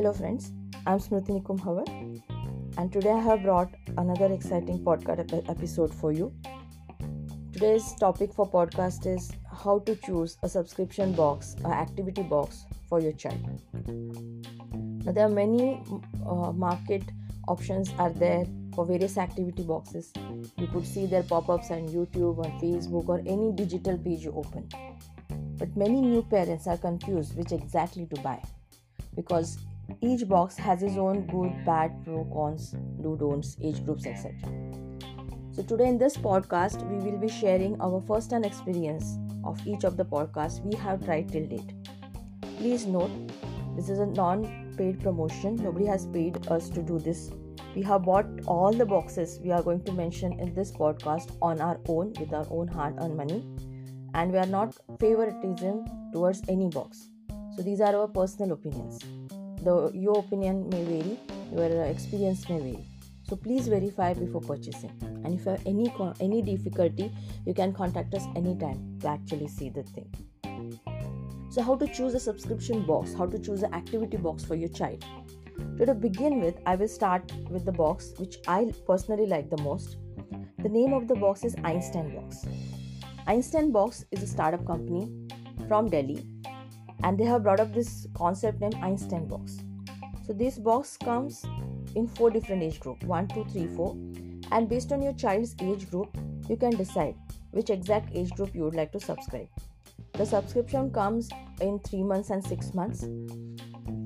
Hello, friends. I'm Smriti Nikum Havar, and today I have brought another exciting podcast episode for you. Today's topic for podcast is how to choose a subscription box, an activity box for your child. Now, there are many uh, market options are there for various activity boxes. You could see their pop-ups on YouTube, on Facebook, or any digital page you open. But many new parents are confused which exactly to buy because each box has its own good, bad, pro, cons, do, don'ts, age groups, etc. So, today in this podcast, we will be sharing our first hand experience of each of the podcasts we have tried till date. Please note, this is a non paid promotion, nobody has paid us to do this. We have bought all the boxes we are going to mention in this podcast on our own with our own hard earned money, and we are not favoritism towards any box. So, these are our personal opinions the your opinion may vary your uh, experience may vary. So please verify before purchasing. And if you have any any difficulty you can contact us anytime to actually see the thing. So how to choose a subscription box? How to choose an activity box for your child? So to begin with i will start with the box which i personally like the most. The name of the box is einstein box. Einstein box is a startup company from delhi and they have brought up this concept named Einstein box. So this box comes in four different age group 1 2 3 4 and based on your child's age group you can decide which exact age group you would like to subscribe. The subscription comes in 3 months and 6 months.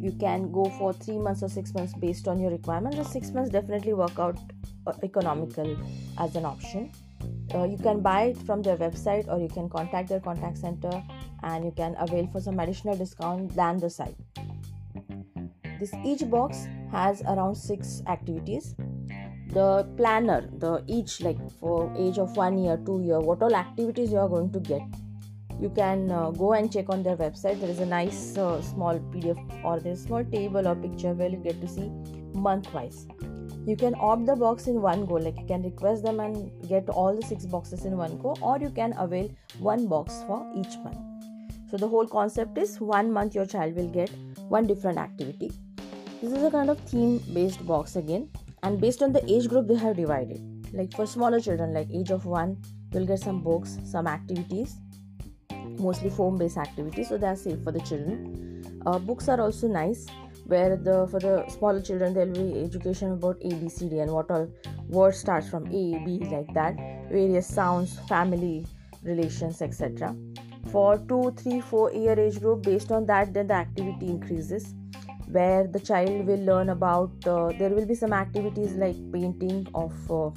You can go for 3 months or 6 months based on your requirements the 6 months definitely work out uh, economical as an option. Uh, you can buy it from their website or you can contact their contact center and you can avail for some additional discount than the site. This each box has around six activities. The planner the each like for age of one year two year what all activities you are going to get you can uh, go and check on their website. There is a nice uh, small pdf or there's a small table or picture where you get to see month wise. You can opt the box in one go like you can request them and get all the six boxes in one go or you can avail one box for each month so the whole concept is one month your child will get one different activity. This is a kind of theme based box again. And based on the age group they have divided. Like for smaller children like age of one you'll get some books some activities mostly foam based activities. So they are safe for the children. Uh, books are also nice where the for the smaller children there will be education about A B C D and what all words starts from A B like that. Various sounds family relations etc for 2 3 4 year age group based on that then the activity increases where the child will learn about uh, there will be some activities like painting of uh,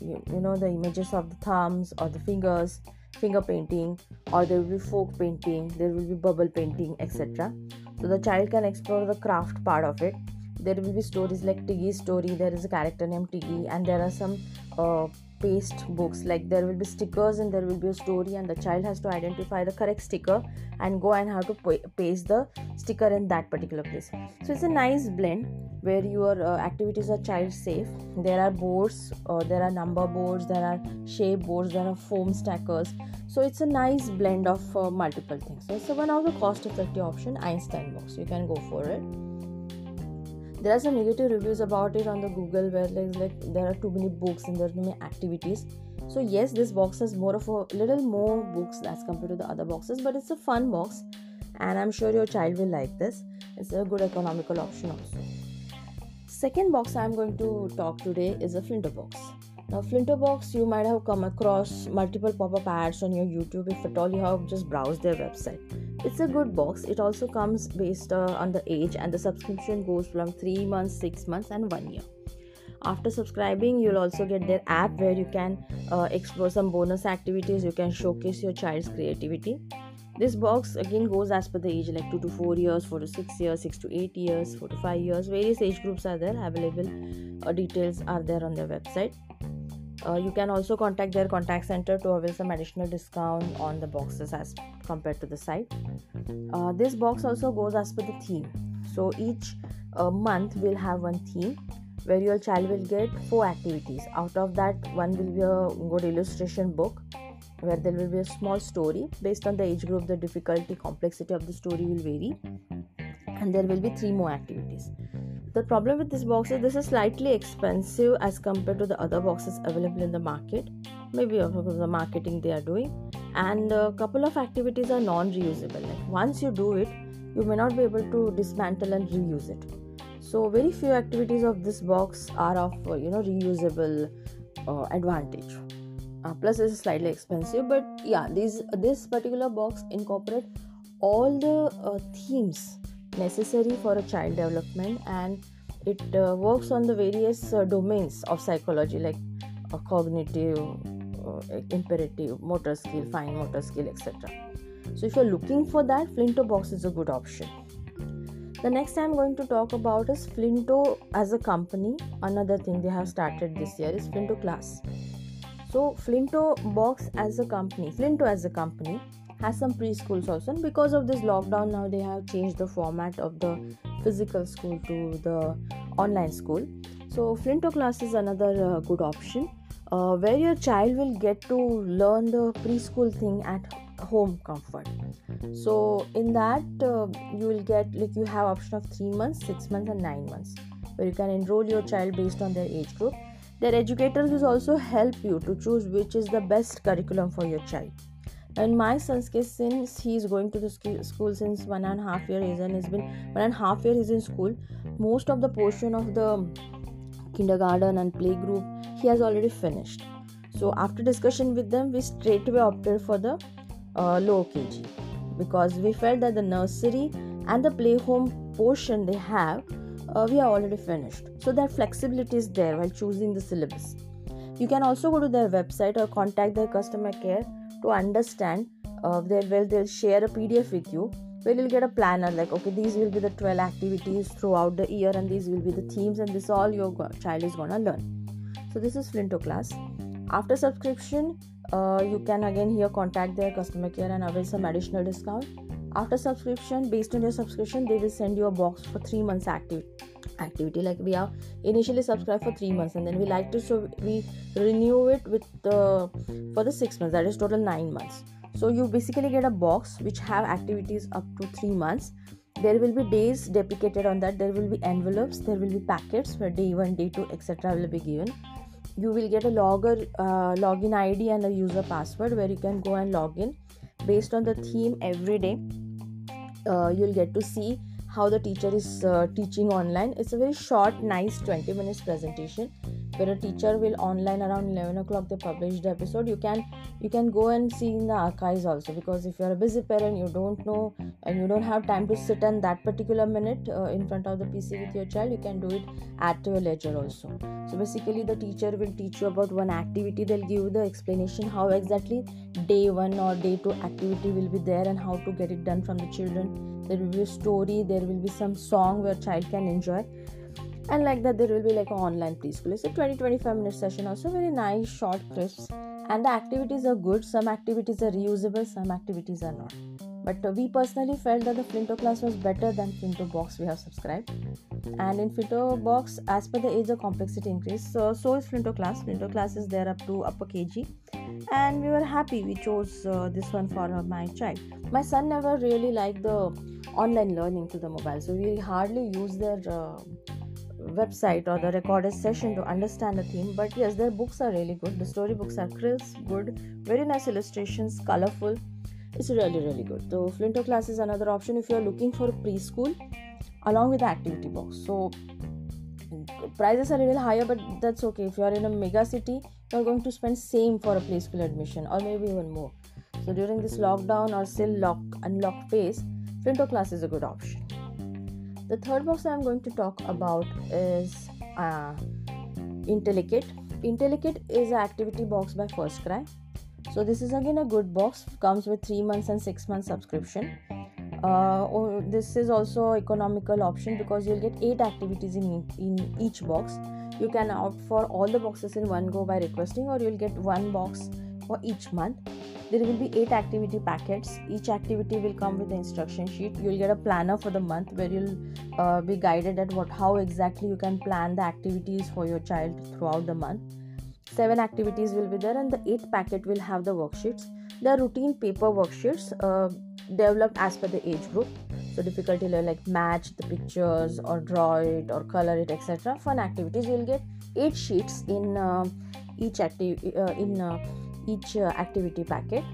you, you know the images of the thumbs or the fingers finger painting or there will be folk painting there will be bubble painting etc so the child can explore the craft part of it. There will be stories like tiggy's story there is a character named tiggy and there are some uh, paste books. Like there will be stickers and there will be a story and the child has to identify the correct sticker and go and have to paste the sticker in that particular place. So it's a nice blend where your uh, activities are child safe. There are boards uh, there are number boards there are shape boards there are foam stackers. So it's a nice blend of uh, multiple things. So it's one of the cost effective option einstein box. You can go for it there are some negative reviews about it on the google where like, like there are too many books and there are too many activities. So yes this box has more of a little more books as compared to the other boxes but it's a fun box and i'm sure your child will like this. It's a good economical option also. Second box i'm going to talk today is a flinto box. Now, flinto box you might have come across multiple pop up ads on your YouTube if at all you have just browsed their website. It's a good box. It also comes based uh, on the age, and the subscription goes from 3 months, 6 months, and 1 year. After subscribing, you'll also get their app where you can uh, explore some bonus activities, you can showcase your child's creativity. This box again goes as per the age like 2 to 4 years, 4 to 6 years, 6 to 8 years, 4 to 5 years. Various age groups are there, available uh, details are there on their website uh, you can also contact their contact center to avail some additional discount on the boxes as compared to the site. Uh, this box also goes as per the theme. So each uh, month will have one theme where your child will get four activities. Out of that, one will be a good illustration book where there will be a small story based on the age group. The difficulty, complexity of the story will vary and there will be three more activities the problem with this box is this is slightly expensive as compared to the other boxes available in the market. Maybe the marketing they are doing. And a couple of activities are non-reusable. Like once you do it you may not be able to dismantle and reuse it. So very few activities of this box are of uh, you know reusable uh, advantage. Uh, plus it's slightly expensive but yeah these this particular box incorporate all the uh, themes necessary for a child development and it uh, works on the various uh, domains of psychology like cognitive imperative motor skill fine motor skill etc so if you're looking for that flinto box is a good option. The next i'm going to talk about is flinto as a company. Another thing they have started this year is flinto class. So flinto box as a company flinto as a company has some preschools also. And because of this lockdown now they have changed the format of the physical school to the online school. So flinto class is another uh, good option. Uh, where your child will get to learn the preschool thing at home comfort. So in that uh, you will get like you have option of 3 months 6 months and 9 months where you can enroll your child based on their age group. Their educators will also help you to choose which is the best curriculum for your child in my son's case since he is going to the school since one and a half year and has been one and a half year he's in school. Most of the portion of the kindergarten and playgroup he has already finished. So after discussion with them we straight away opted for the uh, low kg because we felt that the nursery and the play home portion they have uh, we are already finished. So that flexibility is there while choosing the syllabus. You can also go to their website or contact their customer care to understand uh, they will they'll share a pdf with you where you'll get a planner like okay these will be the 12 activities throughout the year and these will be the themes and this all your child is gonna learn. So this is flinto class. After subscription uh, you can again here contact their customer care and avail some additional discount. After subscription based on your subscription they will send you a box for three months active activity. Like we are initially subscribed for three months and then we like to so we renew it with the for the six months. That is total nine months. So you basically get a box which have activities up to three months. There will be days deprecated on that. There will be envelopes. There will be packets where day one day two etc will be given. You will get a logger uh, login id and a user password where you can go and log in. Based on the theme every day uh, you'll get to see how the teacher is uh, teaching online. It's a very short nice 20 minutes presentation where a teacher will online around 11 o'clock they publish the episode. You can you can go and see in the archives also because if you're a busy parent you don't know and you don't have time to sit in that particular minute uh, in front of the pc with your child you can do it at your leisure also. So basically the teacher will teach you about one activity. They'll give you the explanation how exactly day one or day two activity will be there and how to get it done from the children there will be a story there will be some song where child can enjoy. And like that there will be like an online preschool. It's a 20-25 minute session also very nice short crisp and the activities are good. Some activities are reusable some activities are not but we personally felt that the flinto class was better than flinto box we have subscribed. And in flinto box as per the age of complexity increase so so is flinto class. Flinto class is there up to upper kg. And we were happy we chose uh, this one for my child. My son never really liked the online learning to the mobile. So we hardly use their uh, website or the recorded session to understand the theme. But yes their books are really good. The story books are crisp good very nice illustrations colorful it's really really good so flinto class is another option if you are looking for preschool along with the activity box so prices are a little higher but that's okay if you are in a mega city you're going to spend same for a preschool admission or maybe even more so during this lockdown or still lock unlock phase Flinto class is a good option. The third box I'm going to talk about is uh, Intellikit. Intellikit is an activity box by First Cry. So this is again a good box. Comes with three months and six months subscription. Uh, oh, this is also economical option because you'll get eight activities in in each box. You can opt for all the boxes in one go by requesting, or you'll get one box for each month there will be eight activity packets each activity will come with the instruction sheet you'll get a planner for the month where you'll uh, be guided at what how exactly you can plan the activities for your child throughout the month seven activities will be there and the eighth packet will have the worksheets. The routine paper worksheets uh, developed as per the age group. So difficulty level like match the pictures or draw it or color it etc fun activities you'll get. Eight sheets in uh, each active uh, in uh, each uh, activity packet.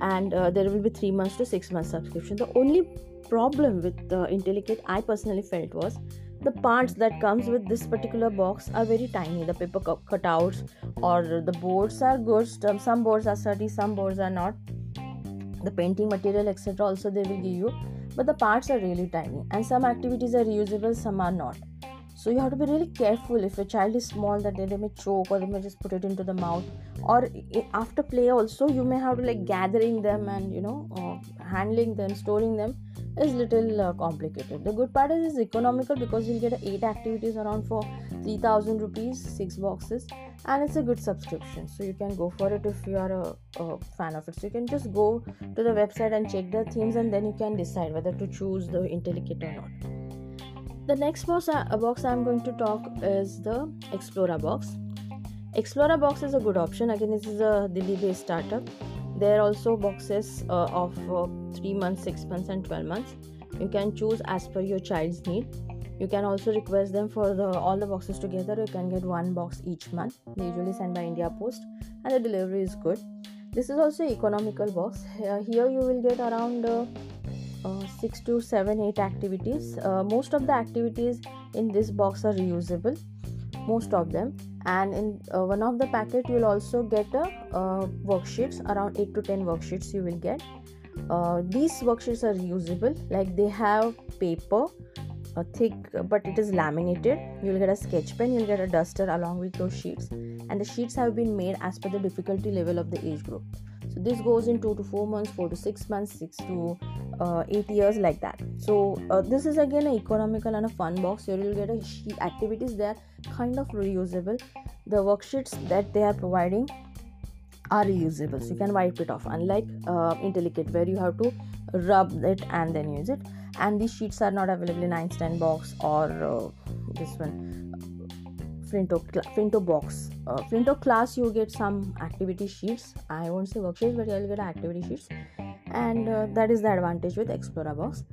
And uh, there will be 3 months to 6 months subscription. The only problem with the intellikit i personally felt was the parts that comes with this particular box are very tiny. The paper cutouts or the boards are good some boards are sturdy some boards are not. The painting material etc also they will give you but the parts are really tiny and some activities are reusable some are not. So you have to be really careful if a child is small that they, may choke or they may just put it into the mouth or after play also you may have to like gathering them and you know uh, handling them storing them is little uh, complicated. The good part is it's economical because you'll get eight activities around for 3000 rupees six boxes and it's a good subscription. So you can go for it if you are a, a, fan of it. So you can just go to the website and check the themes and then you can decide whether to choose the intellikit or not. The next box, uh, box i'm going to talk is the explorer box. Explorer box is a good option. Again this is a delhi based startup there are also boxes uh, of uh, 3 months 6 months and 12 months. You can choose as per your child's need. You can also request them for the all the boxes together. You can get one box each month they usually send by india post and the delivery is good. This is also economical box. Uh, here you will get around uh, uh, 6 to 7 8 activities. Uh, most of the activities in this box are reusable most of them. And in uh, one of the packet you will also get a uh, worksheets around 8 to 10 worksheets you will get. Uh, these worksheets are reusable like they have paper a thick but it is laminated. You'll get a sketch pen you'll get a duster along with those sheets. And the sheets have been made as per the difficulty level of the age group this goes in 2 to 4 months 4 to 6 months 6 to uh, 8 years like that. So uh, this is again an economical and a fun box. Here you'll get a activities are kind of reusable. The worksheets that they are providing are reusable so you can wipe it off unlike uh, intellikit where you have to rub it and then use it. And these sheets are not available in einstein box or uh, this one flinto flinto box. Uh, flinto class you get some activity sheets. I won't say worksheets but you'll get activity sheets. And uh, that is the advantage with Explorer box.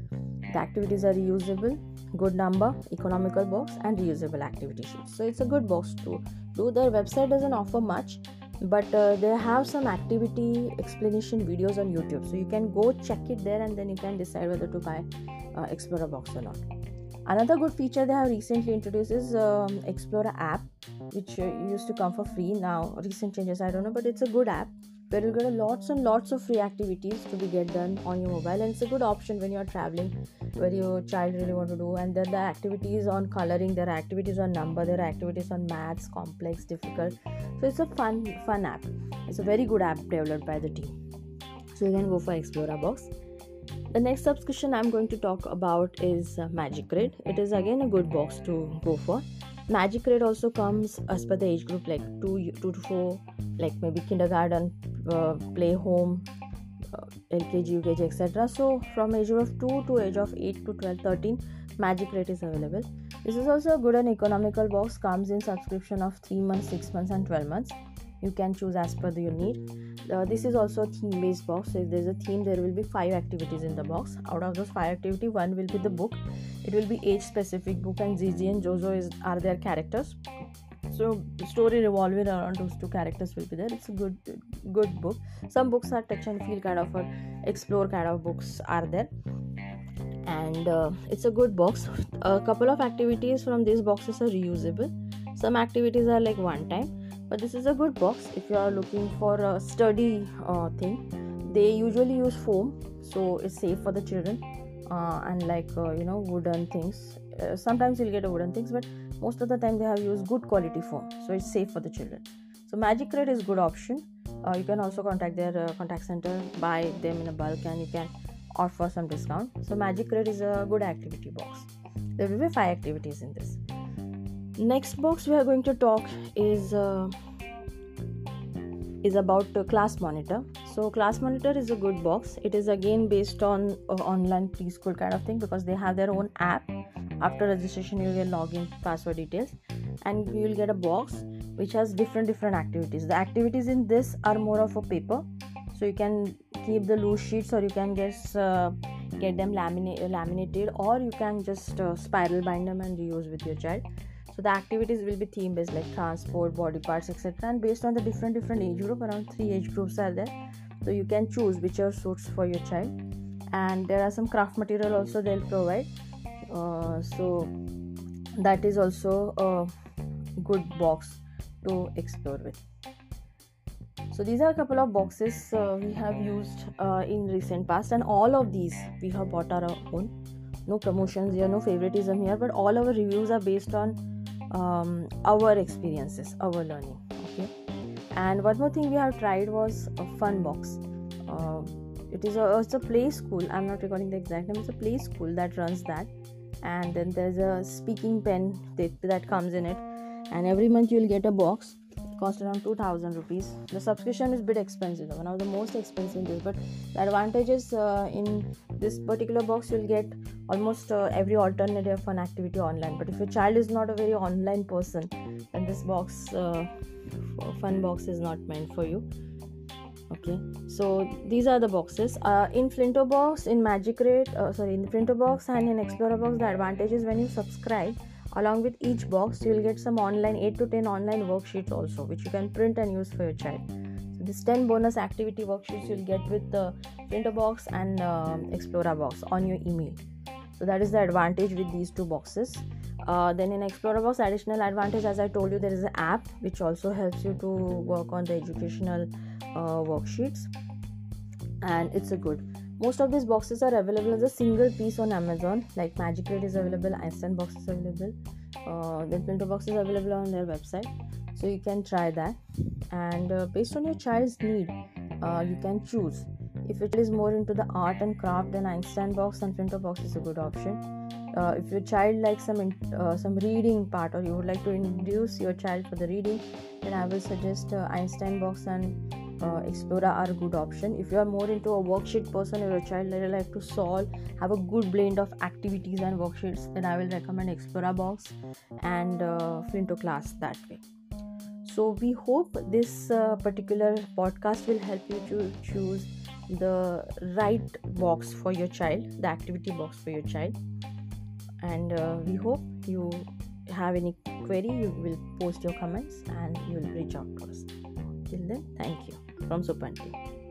The activities are reusable good number economical box and reusable activity sheets. So it's a good box to do. Their website doesn't offer much but uh, they have some activity explanation videos on youtube. So you can go check it there and then you can decide whether to buy uh, explora box or not another good feature they have recently introduced is um, explora app which uh, used to come for free. Now recent changes i don't know but it's a good app where you get lots and lots of free activities to be get done on your mobile. And it's a good option when you're traveling where your child really want to do. And then the activities on coloring there are activities on number there are activities on maths complex difficult. So it's a fun fun app. It's a very good app developed by the team. So you can go for explorer box the next subscription i'm going to talk about is uh, magic crate. It is again a good box to go for. Magic crate also comes as per the age group like 2 2 to 4 like maybe kindergarten uh, play home uh, lkg ukg etc so from age of 2 to age of 8 to 12 13 magic crate is available. This is also a good and economical box. Comes in subscription of 3 months 6 months and 12 months you can choose as per your need. Uh, this is also a theme based box. So if there's a theme there will be five activities in the box. Out of those five activity one will be the book. It will be age specific book and Gigi and Jojo is are their characters. So story revolving around those two characters will be there. It's a good good book. Some books are touch and feel kind of or explore kind of books are there. And uh, it's a good box. A couple of activities from these boxes are reusable. Some activities are like one time but this is a good box. If you are looking for a sturdy uh, thing they usually use foam so it's safe for the children uh, and like uh, you know wooden things. Uh, sometimes you'll get a wooden things but most of the time they have used good quality foam so it's safe for the children. So magic crate is good option. Uh, you can also contact their uh, contact center buy them in a bulk and you can offer some discount. So magic crate is a good activity box. There will be five activities in this next box we are going to talk is uh, is about uh, class monitor. So class monitor is a good box. It is again based on uh, online preschool kind of thing because they have their own app. After registration you will log in password details. And you will get a box which has different different activities. The activities in this are more of a paper. So you can keep the loose sheets or you can just uh, get them laminate, laminated or you can just uh, spiral bind them and reuse with your child so the activities will be theme based like transport body parts etc and based on the different different age group around three age groups are there. So you can choose whichever suits for your child. And there are some craft material also they'll provide. Uh, so that is also a good box to explore with. So these are a couple of boxes uh, we have used uh, in recent past. And all of these we have bought our own. No promotions here no favoritism here but all our reviews are based on um, our experiences our learning okay? And one more thing we have tried was a fun box. Uh, it is a it's a play school. I'm not recording the exact name. It's a play school that runs that. And then there's a speaking pen that, that comes in it. And every month you'll get a box. Cost around 2000 rupees. The subscription is bit expensive one of the most expensive but the advantages uh, in this particular box you'll get almost uh, every alternative fun activity online. But if your child is not a very online person then this box uh, fun box is not meant for you. Okay? So these are the boxes. Uh, in flinto box in magic crate uh, sorry in flinto box and in explorer box the advantage is when you subscribe along with each box you will get some online 8 to 10 online worksheets also which you can print and use for your child this 10 bonus activity worksheets you'll get with the flinto box and uh, explorer box on your email. So that is the advantage with these two boxes. Uh, then in explorer box additional advantage as i told you there is an app which also helps you to work on the educational uh, worksheets. And it's a good. Most of these boxes are available as a single piece on amazon like magic crate is available einstein box is available uh, then flinto box is available on their website. So you can try that and uh, based on your child's need uh, you can choose if it is more into the art and craft then einstein box and flinto box is a good option uh, if your child likes some uh, some reading part or you would like to introduce your child for the reading then i will suggest uh, einstein box and uh, Explorer are a good option. If you are more into a worksheet person or a child that like to solve, have a good blend of activities and worksheets, then I will recommend Explorer Box and uh, Flinto Class that way. So we hope this uh, particular podcast will help you to choose the right box for your child, the activity box for your child. And uh, we hope you have any query, you will post your comments and you will reach out to us. Till then, thank you from Supanti.